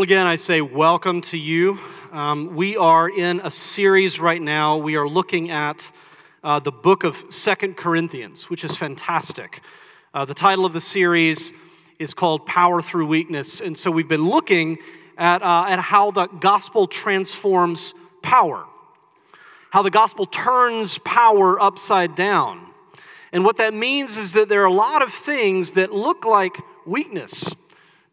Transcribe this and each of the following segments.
Well, again, I say welcome to you. Um, we are in a series right now. We are looking at uh, the book of Second Corinthians, which is fantastic. Uh, the title of the series is called Power Through Weakness. And so we've been looking at, uh, at how the gospel transforms power, how the gospel turns power upside down. And what that means is that there are a lot of things that look like weakness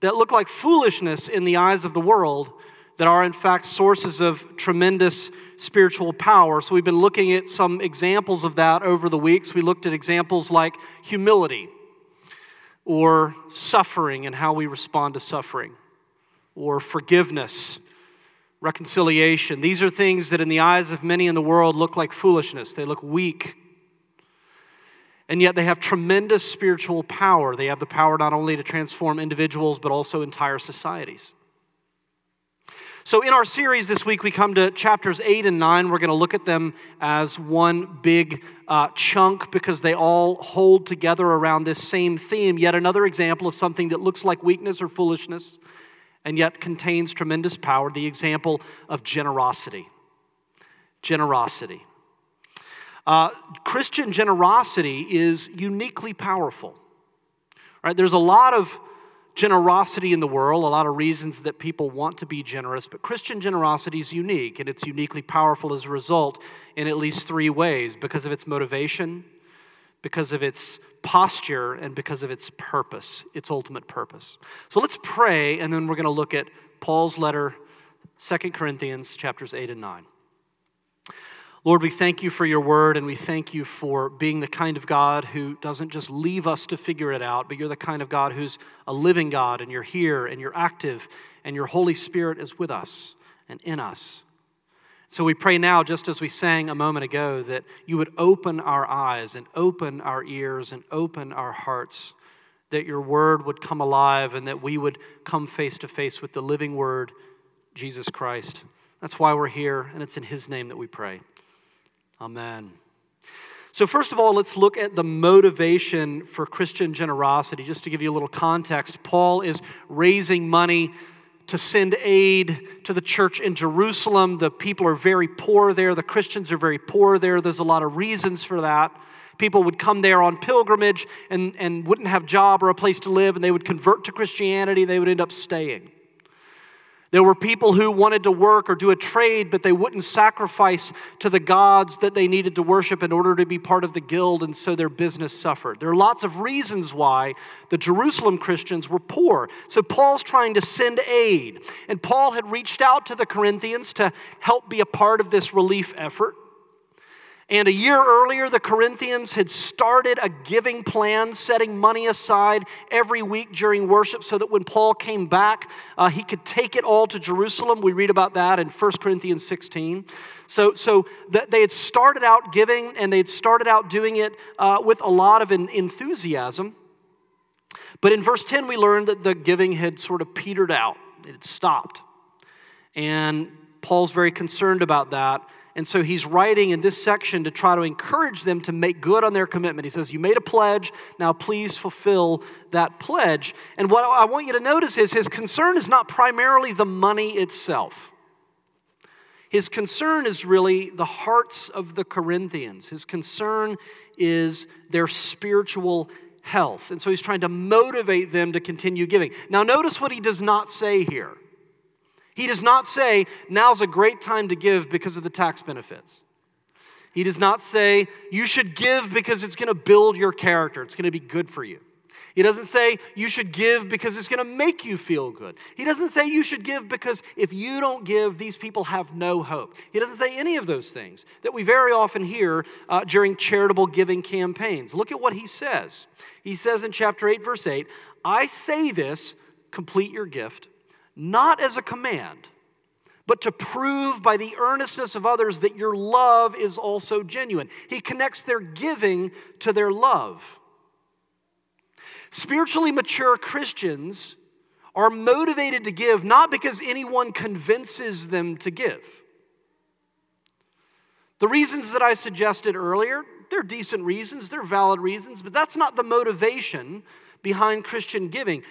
that look like foolishness in the eyes of the world that are, in fact, sources of tremendous spiritual power. So, we've been looking at some examples of that over the weeks. We looked at examples like humility or suffering and how we respond to suffering, or forgiveness, reconciliation. These are things that, in the eyes of many in the world, look like foolishness. They look weak, and yet they have tremendous spiritual power. They have the power not only to transform individuals, but also entire societies. So, in our series this week, we come to chapters 8 and 9. We're going to look at them as one big uh, chunk because they all hold together around this same theme. Yet another example of something that looks like weakness or foolishness and yet contains tremendous power the example of generosity. Generosity. Uh, Christian generosity is uniquely powerful. Right? There's a lot of generosity in the world, a lot of reasons that people want to be generous, but Christian generosity is unique, and it's uniquely powerful as a result in at least three ways because of its motivation, because of its posture, and because of its purpose, its ultimate purpose. So let's pray, and then we're going to look at Paul's letter, 2 Corinthians chapters 8 and 9. Lord, we thank you for your word and we thank you for being the kind of God who doesn't just leave us to figure it out, but you're the kind of God who's a living God and you're here and you're active and your Holy Spirit is with us and in us. So we pray now, just as we sang a moment ago, that you would open our eyes and open our ears and open our hearts, that your word would come alive and that we would come face to face with the living word, Jesus Christ. That's why we're here, and it's in his name that we pray. Amen. So, first of all, let's look at the motivation for Christian generosity. Just to give you a little context, Paul is raising money to send aid to the church in Jerusalem. The people are very poor there, the Christians are very poor there. There's a lot of reasons for that. People would come there on pilgrimage and, and wouldn't have job or a place to live, and they would convert to Christianity. They would end up staying. There were people who wanted to work or do a trade, but they wouldn't sacrifice to the gods that they needed to worship in order to be part of the guild, and so their business suffered. There are lots of reasons why the Jerusalem Christians were poor. So Paul's trying to send aid, and Paul had reached out to the Corinthians to help be a part of this relief effort. And a year earlier, the Corinthians had started a giving plan, setting money aside every week during worship so that when Paul came back, uh, he could take it all to Jerusalem. We read about that in 1 Corinthians 16. So, so they had started out giving and they had started out doing it uh, with a lot of enthusiasm. But in verse 10, we learned that the giving had sort of petered out, it had stopped. And Paul's very concerned about that. And so he's writing in this section to try to encourage them to make good on their commitment. He says, You made a pledge, now please fulfill that pledge. And what I want you to notice is his concern is not primarily the money itself. His concern is really the hearts of the Corinthians. His concern is their spiritual health. And so he's trying to motivate them to continue giving. Now, notice what he does not say here. He does not say, now's a great time to give because of the tax benefits. He does not say, you should give because it's going to build your character, it's going to be good for you. He doesn't say you should give because it's going to make you feel good. He doesn't say you should give because if you don't give, these people have no hope. He doesn't say any of those things that we very often hear uh, during charitable giving campaigns. Look at what he says. He says in chapter 8, verse 8, I say this, complete your gift not as a command, but to prove by the earnestness of others that your love is also genuine. He connects their giving to their love. Spiritually mature Christians are motivated to give not because anyone convinces them to give. The reasons that I suggested earlier, they're decent reasons, they're valid reasons, but that's not the motivation behind Christian giving.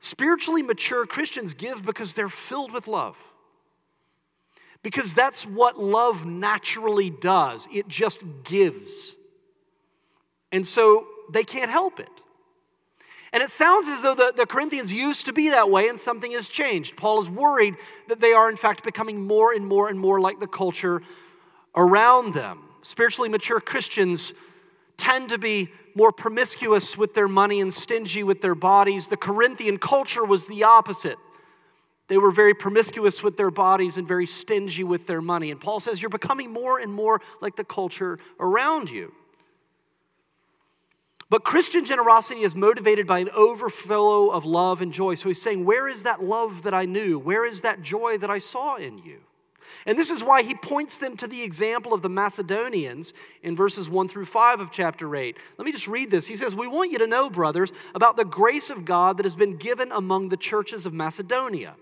Spiritually mature Christians give because they're filled with love. Because that's what love naturally does, it just gives. And so they can't help it. And it sounds as though the, the Corinthians used to be that way and something has changed. Paul is worried that they are, in fact, becoming more and more and more like the culture around them. Spiritually mature Christians tend to be more promiscuous with their money and stingy with their bodies. The Corinthian culture was the opposite. They were very promiscuous with their bodies and very stingy with their money. And Paul says, You're becoming more and more like the culture around you. But Christian generosity is motivated by an overflow of love and joy. So he's saying, Where is that love that I knew? Where is that joy that I saw in you? And this is why he points them to the example of the Macedonians in verses 1 through 5 of chapter 8. Let me just read this. He says, We want you to know, brothers, about the grace of God that has been given among the churches of Macedonia.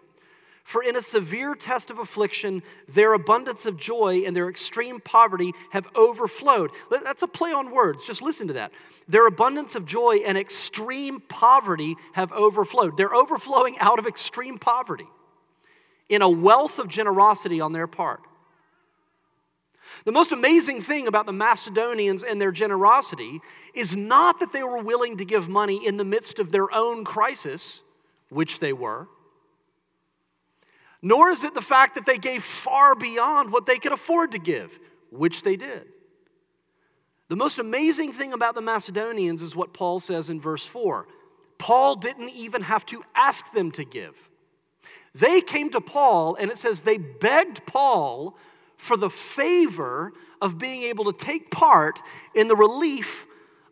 For in a severe test of affliction, their abundance of joy and their extreme poverty have overflowed. That's a play on words. Just listen to that. Their abundance of joy and extreme poverty have overflowed. They're overflowing out of extreme poverty in a wealth of generosity on their part. The most amazing thing about the Macedonians and their generosity is not that they were willing to give money in the midst of their own crisis, which they were nor is it the fact that they gave far beyond what they could afford to give, which they did. The most amazing thing about the Macedonians is what Paul says in verse 4. Paul didn't even have to ask them to give. They came to Paul, and it says they begged Paul for the favor of being able to take part in the relief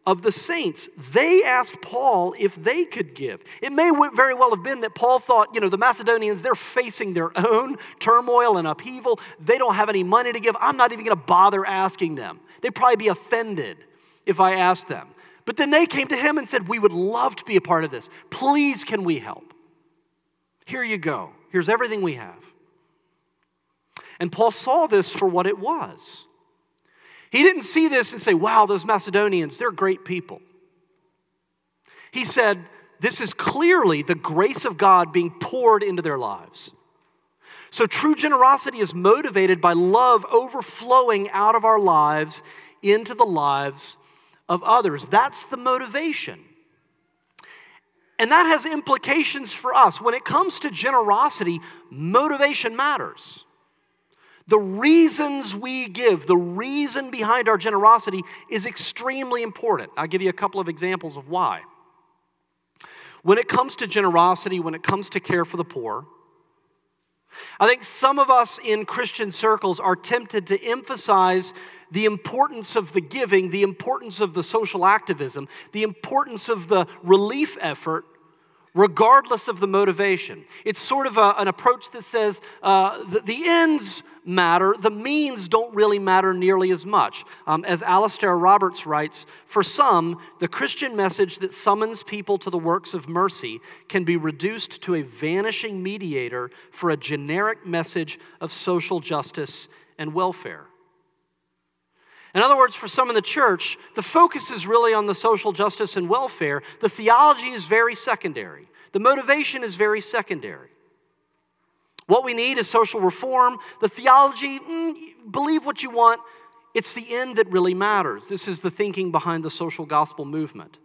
of the saints. They asked Paul if they could give. It may very well have been that Paul thought, you know, the Macedonians, they're facing their own turmoil and upheaval. They don't have any money to give. I'm not even going to bother asking them. They'd probably be offended if I asked them. But then they came to him and said, We would love to be a part of this. Please, can we help? Here you go. Here's everything we have. And Paul saw this for what it was. He didn't see this and say, wow, those Macedonians, they're great people. He said, this is clearly the grace of God being poured into their lives. So true generosity is motivated by love overflowing out of our lives into the lives of others. That's the motivation. And that has implications for us. When it comes to generosity, motivation matters. The reasons we give, the reason behind our generosity is extremely important. I'll give you a couple of examples of why. When it comes to generosity, when it comes to care for the poor, I think some of us in Christian circles are tempted to emphasize the importance of the giving, the importance of the social activism, the importance of the relief effort, regardless of the motivation. It's sort of a, an approach that says uh, the, the ends matter, the means don't really matter nearly as much. Um, as Alastair Roberts writes, for some, the Christian message that summons people to the works of mercy can be reduced to a vanishing mediator for a generic message of social justice and welfare. In other words, for some in the church, the focus is really on the social justice and welfare. The theology is very secondary, the motivation is very secondary. What we need is social reform. The theology, mm, believe what you want. It's the end that really matters. This is the thinking behind the social gospel movement.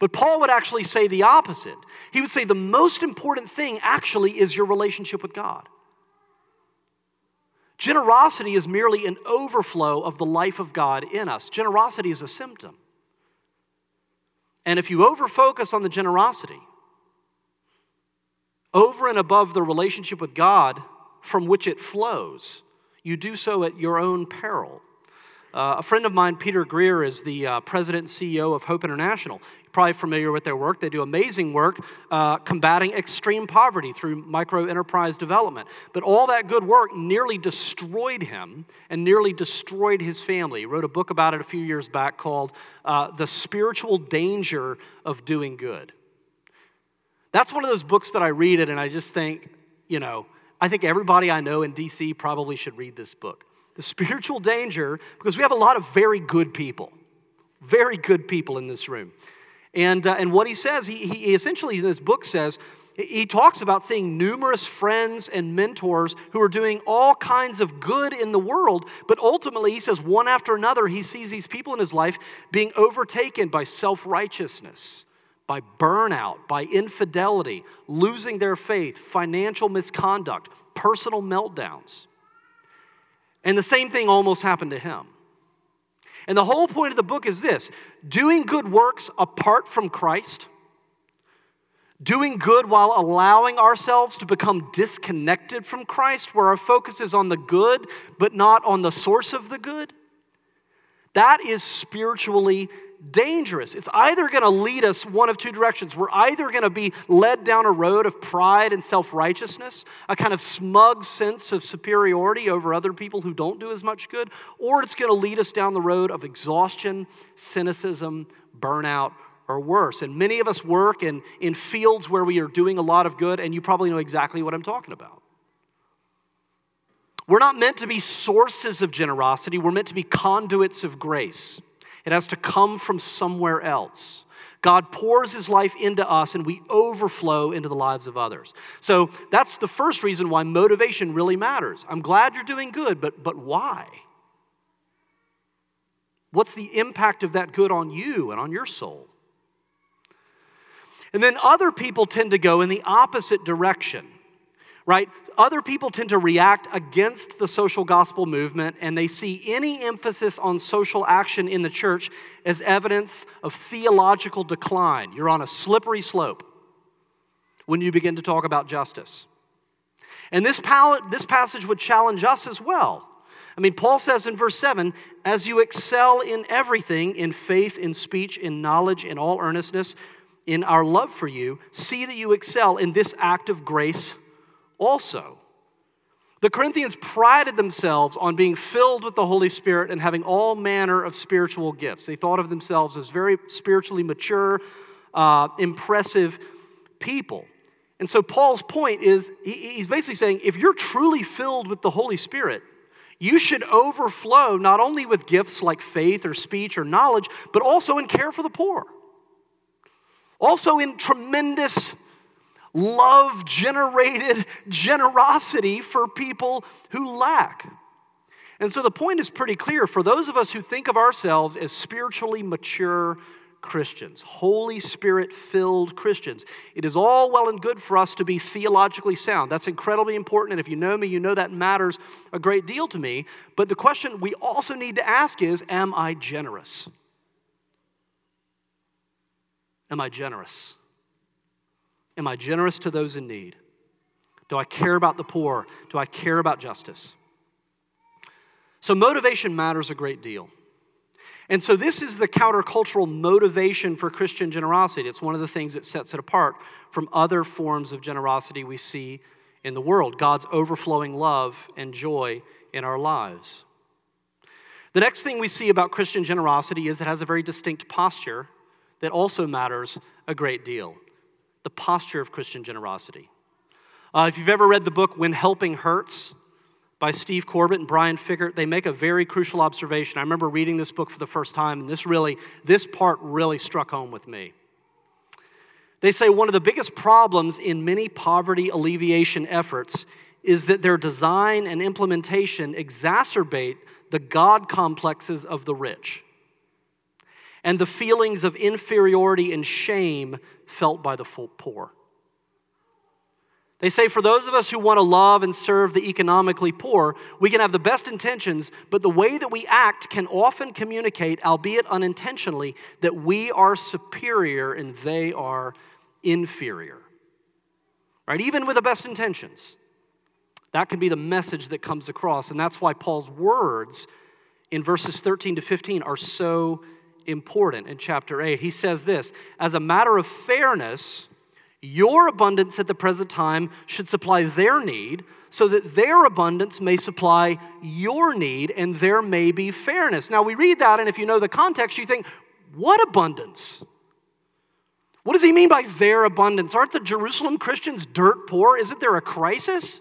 But Paul would actually say the opposite. He would say the most important thing actually is your relationship with God. Generosity is merely an overflow of the life of God in us. Generosity is a symptom. And if you overfocus on the generosity, over and above the relationship with God from which it flows. You do so at your own peril. Uh, a friend of mine, Peter Greer, is the uh, president and CEO of Hope International. You're probably familiar with their work. They do amazing work uh, combating extreme poverty through micro enterprise development. But all that good work nearly destroyed him and nearly destroyed his family. He wrote a book about it a few years back called uh, The Spiritual Danger of Doing Good. That's one of those books that I read it and I just think, you know, I think everybody I know in DC probably should read this book. The Spiritual Danger, because we have a lot of very good people, very good people in this room. And, uh, and what he says, he, he essentially in this book says, he talks about seeing numerous friends and mentors who are doing all kinds of good in the world, but ultimately, he says, one after another, he sees these people in his life being overtaken by self righteousness, by burnout, by infidelity, losing their faith, financial misconduct, personal meltdowns. And the same thing almost happened to him. And the whole point of the book is this doing good works apart from Christ Doing good while allowing ourselves to become disconnected from Christ, where our focus is on the good but not on the source of the good, that is spiritually dangerous. It's either going to lead us one of two directions. We're either going to be led down a road of pride and self righteousness, a kind of smug sense of superiority over other people who don't do as much good, or it's going to lead us down the road of exhaustion, cynicism, burnout, or worse. And many of us work in, in fields where we are doing a lot of good, and you probably know exactly what I'm talking about. We're not meant to be sources of generosity, we're meant to be conduits of grace. It has to come from somewhere else. God pours his life into us and we overflow into the lives of others. So that's the first reason why motivation really matters. I'm glad you're doing good, but, but why? What's the impact of that good on you and on your soul? And then other people tend to go in the opposite direction, right? Other people tend to react against the social gospel movement and they see any emphasis on social action in the church as evidence of theological decline. You're on a slippery slope when you begin to talk about justice. And this, pal- this passage would challenge us as well. I mean, Paul says in verse 7 as you excel in everything, in faith, in speech, in knowledge, in all earnestness, in our love for you, see that you excel in this act of grace also. The Corinthians prided themselves on being filled with the Holy Spirit and having all manner of spiritual gifts. They thought of themselves as very spiritually mature, uh, impressive people. And so Paul's point is he's basically saying if you're truly filled with the Holy Spirit, you should overflow not only with gifts like faith or speech or knowledge, but also in care for the poor. Also, in tremendous love generated generosity for people who lack. And so the point is pretty clear for those of us who think of ourselves as spiritually mature Christians, Holy Spirit filled Christians. It is all well and good for us to be theologically sound. That's incredibly important. And if you know me, you know that matters a great deal to me. But the question we also need to ask is Am I generous? Am I generous? Am I generous to those in need? Do I care about the poor? Do I care about justice? So, motivation matters a great deal. And so, this is the countercultural motivation for Christian generosity. It's one of the things that sets it apart from other forms of generosity we see in the world God's overflowing love and joy in our lives. The next thing we see about Christian generosity is it has a very distinct posture that also matters a great deal the posture of Christian generosity. Uh, if you've ever read the book When Helping Hurts by Steve Corbett and Brian Fikkert, they make a very crucial observation. I remember reading this book for the first time, and this really, this part really struck home with me. They say one of the biggest problems in many poverty alleviation efforts is that their design and implementation exacerbate the God complexes of the rich and the feelings of inferiority and shame felt by the poor. They say for those of us who want to love and serve the economically poor, we can have the best intentions, but the way that we act can often communicate, albeit unintentionally, that we are superior and they are inferior. Right? Even with the best intentions. That can be the message that comes across. And that's why Paul's words in verses 13 to 15 are so important in chapter 8. He says this As a matter of fairness, your abundance at the present time should supply their need, so that their abundance may supply your need, and there may be fairness. Now, we read that, and if you know the context, you think, What abundance? What does he mean by their abundance? Aren't the Jerusalem Christians dirt poor? Isn't there a crisis?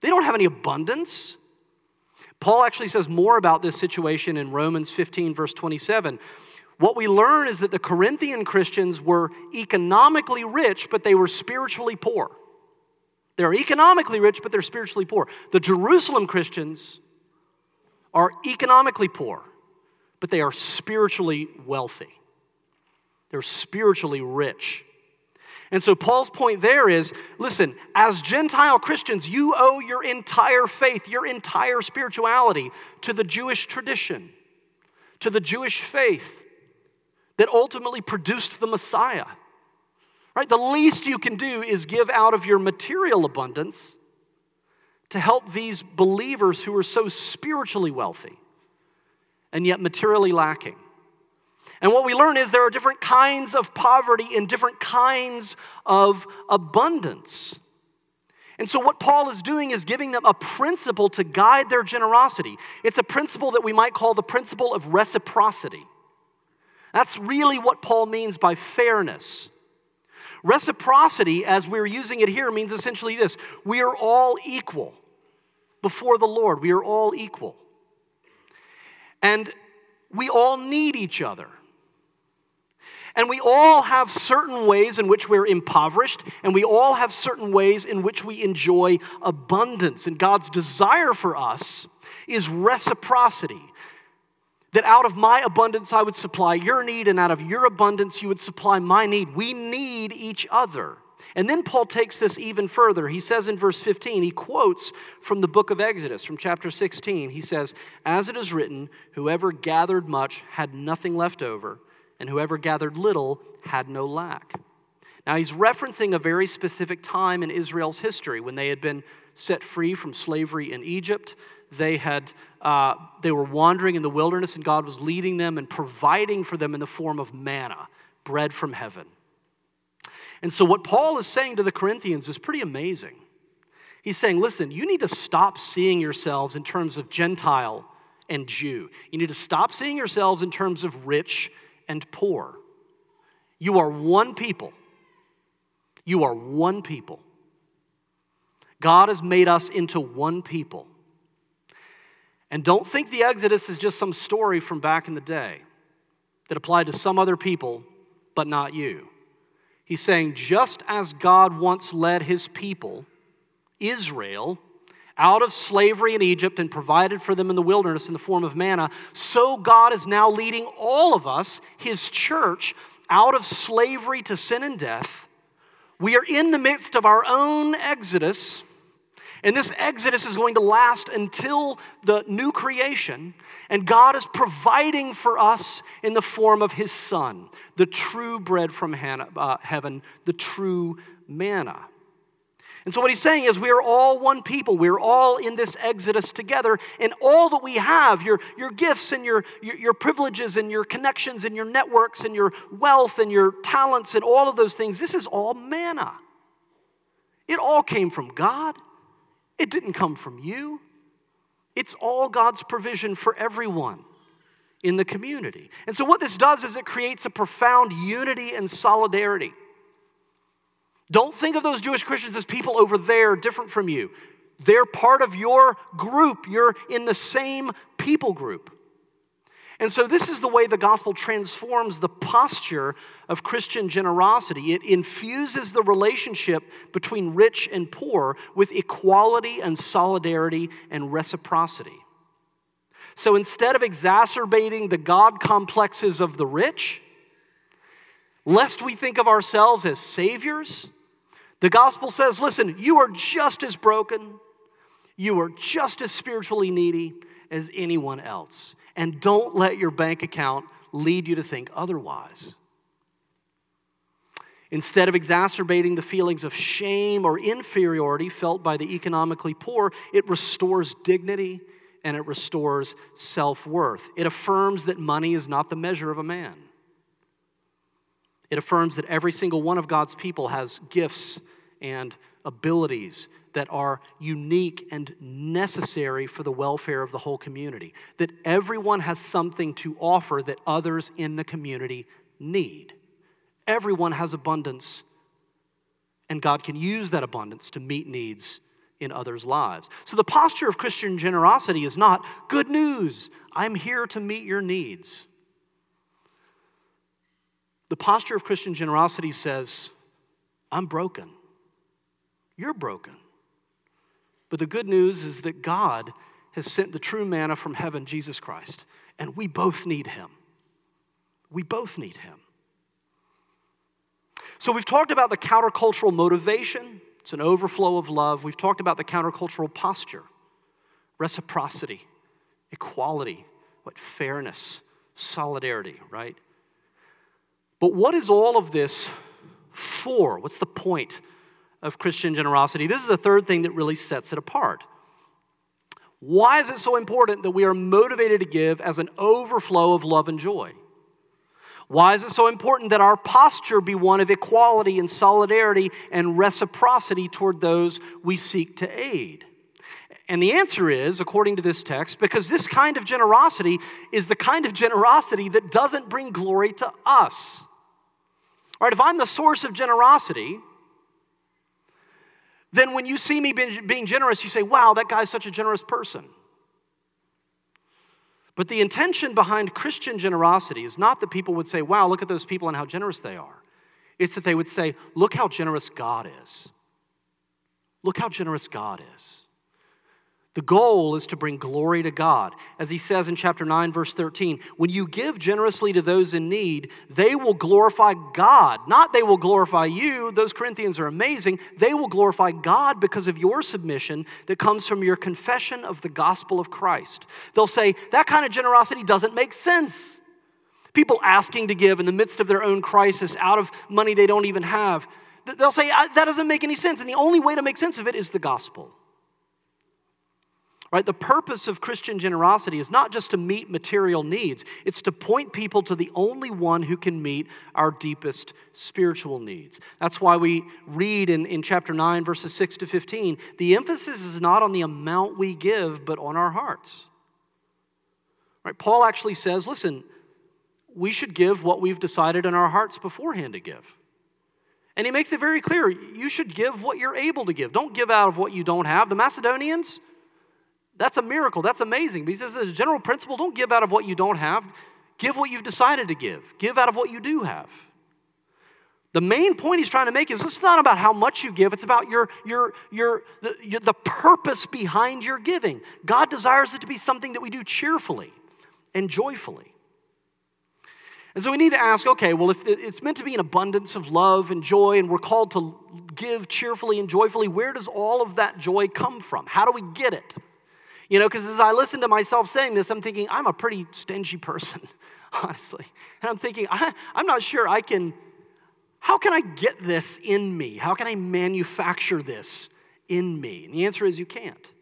They don't have any abundance. Paul actually says more about this situation in Romans 15, verse 27. what we learn is that the Corinthian Christians were economically rich, but they were spiritually poor. They're economically rich, but they're spiritually poor. The Jerusalem Christians are economically poor, but they are spiritually wealthy. They're spiritually rich. And so Paul's point there is listen, as Gentile Christians, you owe your entire faith, your entire spirituality to the Jewish tradition, to the Jewish faith that ultimately produced the Messiah. Right? The least you can do is give out of your material abundance to help these believers who are so spiritually wealthy and yet materially lacking. And what we learn is there are different kinds of poverty and different kinds of abundance. And so, what Paul is doing is giving them a principle to guide their generosity. It's a principle that we might call the principle of reciprocity. That's really what Paul means by fairness. Reciprocity, as we're using it here, means essentially this we are all equal before the Lord. We are all equal. And we all need each other. And we all have certain ways in which we're impoverished, and we all have certain ways in which we enjoy abundance. And God's desire for us is reciprocity. That out of my abundance I would supply your need, and out of your abundance you would supply my need. We need each other. And then Paul takes this even further. He says in verse 15, he quotes from the book of Exodus, from chapter 16. He says, As it is written, whoever gathered much had nothing left over and whoever gathered little had no lack. Now, he's referencing a very specific time in Israel's history when they had been set free from slavery in Egypt. They, had, uh, they were wandering in the wilderness, and God was leading them and providing for them in the form of manna, bread from heaven. And so, what Paul is saying to the Corinthians is pretty amazing. He's saying, listen, you need to stop seeing yourselves in terms of Gentile and Jew. You need to stop seeing yourselves in terms of rich and poor. You are one people. You are one people. God has made us into one people. And don't think the Exodus is just some story from back in the day that applied to some other people, but not you. He's saying, just as God once led his people, Israel, out of slavery in Egypt and provided for them in the wilderness in the form of manna, so God is now leading all of us, his church, out of slavery to sin and death. We are in the midst of our own exodus. And this exodus is going to last until the new creation. And God is providing for us in the form of His Son, the true bread from uh, heaven, the true manna. And so, what he's saying is, we are all one people. We're all in this exodus together. And all that we have your, your gifts and your, your, your, privileges and your connections and your networks and your wealth and your talents and all of those things this is all manna. It all came from God, it didn't come from you. It's all God's provision for everyone in the community. And so, what this does is it creates a profound unity and solidarity. Don't think of those Jewish Christians as people over there different from you. They're part of your group, you're in the same people group. And so, this is the way the gospel transforms the posture of Christian generosity. It infuses the relationship between rich and poor with equality and solidarity and reciprocity. So, instead of exacerbating the God complexes of the rich, lest we think of ourselves as saviors, the gospel says, listen, you are just as broken, you are just as spiritually needy as anyone else. And don't let your bank account lead you to think otherwise. Instead of exacerbating the feelings of shame or inferiority felt by the economically poor, it restores dignity and it restores self worth. It affirms that money is not the measure of a man. It affirms that every single one of God's people has gifts and abilities that are unique and necessary for the welfare of the whole community. That everyone has something to offer that others in the community need. Everyone has abundance, and God can use that abundance to meet needs in others' lives. So the posture of Christian generosity is not good news, I'm here to meet your needs. The posture of Christian generosity says, I'm broken. You're broken. But the good news is that God has sent the true manna from heaven, Jesus Christ, and we both need him. We both need him. So we've talked about the countercultural motivation, it's an overflow of love. We've talked about the countercultural posture, reciprocity, equality, what fairness, solidarity, right? But what is all of this for? What's the point of Christian generosity? This is a third thing that really sets it apart. Why is it so important that we are motivated to give as an overflow of love and joy? Why is it so important that our posture be one of equality and solidarity and reciprocity toward those we seek to aid? And the answer is, according to this text, because this kind of generosity is the kind of generosity that doesn't bring glory to us. All right, if I'm the source of generosity, then when you see me being generous, you say, wow, that guy's such a generous person. But the intention behind Christian generosity is not that people would say, wow, look at those people and how generous they are. It's that they would say, look how generous God is. Look how generous God is. The goal is to bring glory to God. As he says in chapter 9, verse 13, when you give generously to those in need, they will glorify God. Not they will glorify you. Those Corinthians are amazing. They will glorify God because of your submission that comes from your confession of the gospel of Christ. They'll say, that kind of generosity doesn't make sense. People asking to give in the midst of their own crisis out of money they don't even have. They'll say, that doesn't make any sense. And the only way to make sense of it is the gospel. Right? The purpose of Christian generosity is not just to meet material needs, it's to point people to the only one who can meet our deepest spiritual needs. That's why we read in, in chapter 9, verses 6 to 15 the emphasis is not on the amount we give, but on our hearts. Right? Paul actually says, listen, we should give what we've decided in our hearts beforehand to give. And he makes it very clear you should give what you're able to give. Don't give out of what you don't have. The Macedonians, that's a miracle. That's amazing. But he says, as a general principle, don't give out of what you don't have. Give what you've decided to give. Give out of what you do have. The main point he's trying to make is it's not about how much you give, it's about your, your, your, the, your, the purpose behind your giving. God desires it to be something that we do cheerfully and joyfully. And so we need to ask okay, well, if it's meant to be an abundance of love and joy, and we're called to give cheerfully and joyfully, where does all of that joy come from? How do we get it? You know, because as I listen to myself saying this, I'm thinking, I'm a pretty stingy person, honestly. And I'm thinking, I, I'm not sure I can, how can I get this in me? How can I manufacture this in me? And the answer is you can't.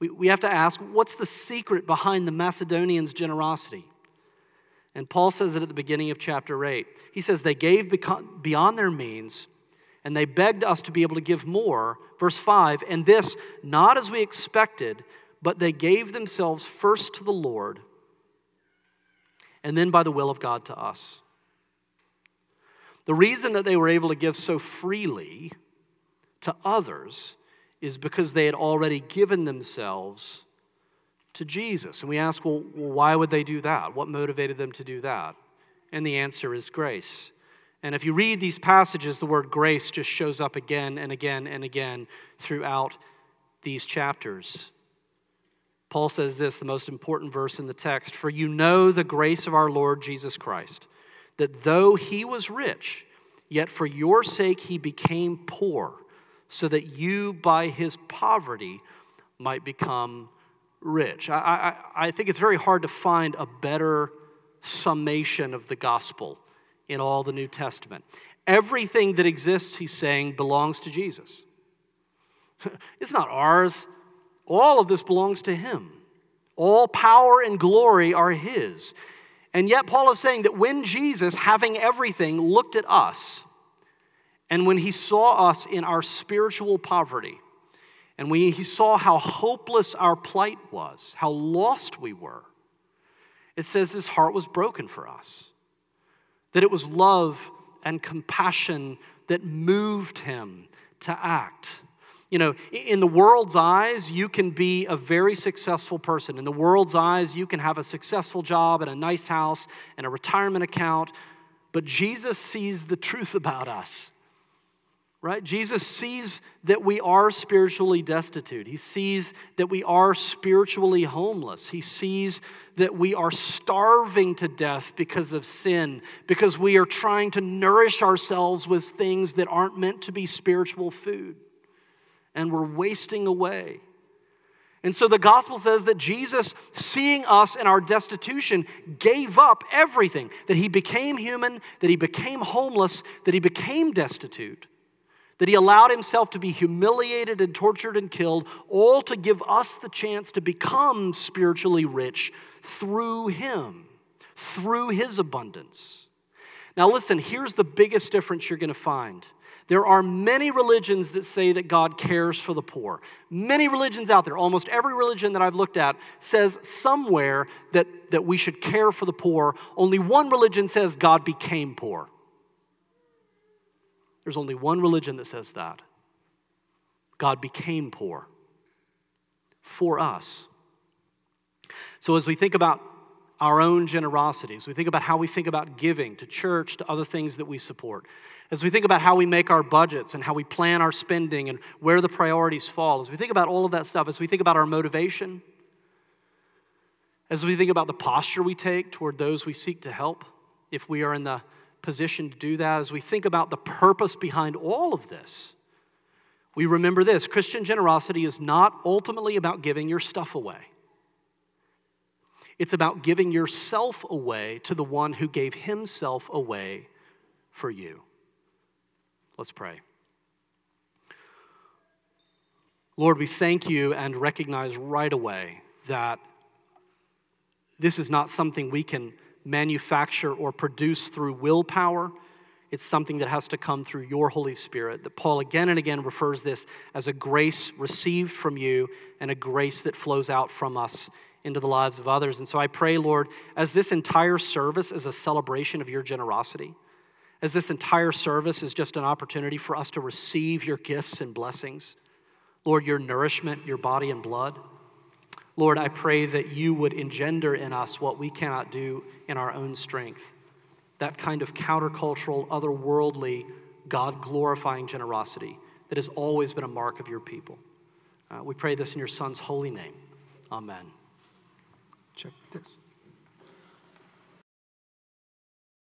We, we have to ask, what's the secret behind the Macedonians' generosity? And Paul says it at the beginning of chapter 8. He says, They gave beyond their means and they begged us to be able to give more. Verse 5 And this, not as we expected, but they gave themselves first to the Lord, and then by the will of God to us. The reason that they were able to give so freely to others is because they had already given themselves to Jesus. And we ask, well, why would they do that? What motivated them to do that? And the answer is grace. And if you read these passages, the word grace just shows up again and again and again throughout these chapters. Paul says this, the most important verse in the text For you know the grace of our Lord Jesus Christ, that though he was rich, yet for your sake he became poor, so that you by his poverty might become rich. I, I, I think it's very hard to find a better summation of the gospel in all the New Testament. Everything that exists, he's saying, belongs to Jesus. it's not ours. All of this belongs to him. All power and glory are his. And yet, Paul is saying that when Jesus, having everything, looked at us, and when he saw us in our spiritual poverty, and when he saw how hopeless our plight was, how lost we were, it says his heart was broken for us that it was love and compassion that moved him to act. You know, in the world's eyes, you can be a very successful person. In the world's eyes, you can have a successful job and a nice house and a retirement account. But Jesus sees the truth about us right? Jesus sees that we are spiritually destitute. He sees that we are spiritually homeless. He sees that we are starving to death because of sin, because we are trying to nourish ourselves with things that aren't meant to be spiritual food. And we're wasting away. And so the gospel says that Jesus, seeing us in our destitution, gave up everything. That he became human, that he became homeless, that he became destitute that he allowed himself to be humiliated and tortured and killed, all to give us the chance to become spiritually rich through him, through his abundance. Now, listen, here's the biggest difference you're going to find. There are many religions that say that God cares for the poor. Many religions out there, almost every religion that I've looked at says somewhere that, that we should care for the poor. Only one religion says God became poor. There's only one religion that says that. God became poor for us. So, as we think about our own generosity, as we think about how we think about giving to church, to other things that we support, as we think about how we make our budgets and how we plan our spending and where the priorities fall, as we think about all of that stuff, as we think about our motivation, as we think about the posture we take toward those we seek to help, if we are in the position to do that as we think about the purpose behind all of this. We remember this Christian generosity is not ultimately about giving your stuff away. It's about giving yourself away to the one who gave himself away for you. Let's pray. Lord, we thank you and recognize right away that this is not something we can manufacture or produce through willpower. It's something that has to come through your Holy Spirit. That Paul again and again refers this as a grace received from you and a grace that flows out from us into the lives of others. And so I pray, Lord, as this entire service is a celebration of your generosity, as this entire service is just an opportunity for us to receive your gifts and blessings, Lord, your nourishment, your body and blood. Lord, I pray that you would engender in us what we cannot do in our own strength. That kind of countercultural, otherworldly, God glorifying generosity that has always been a mark of your people. Uh, we pray this in your Son's holy name. Amen. Check this.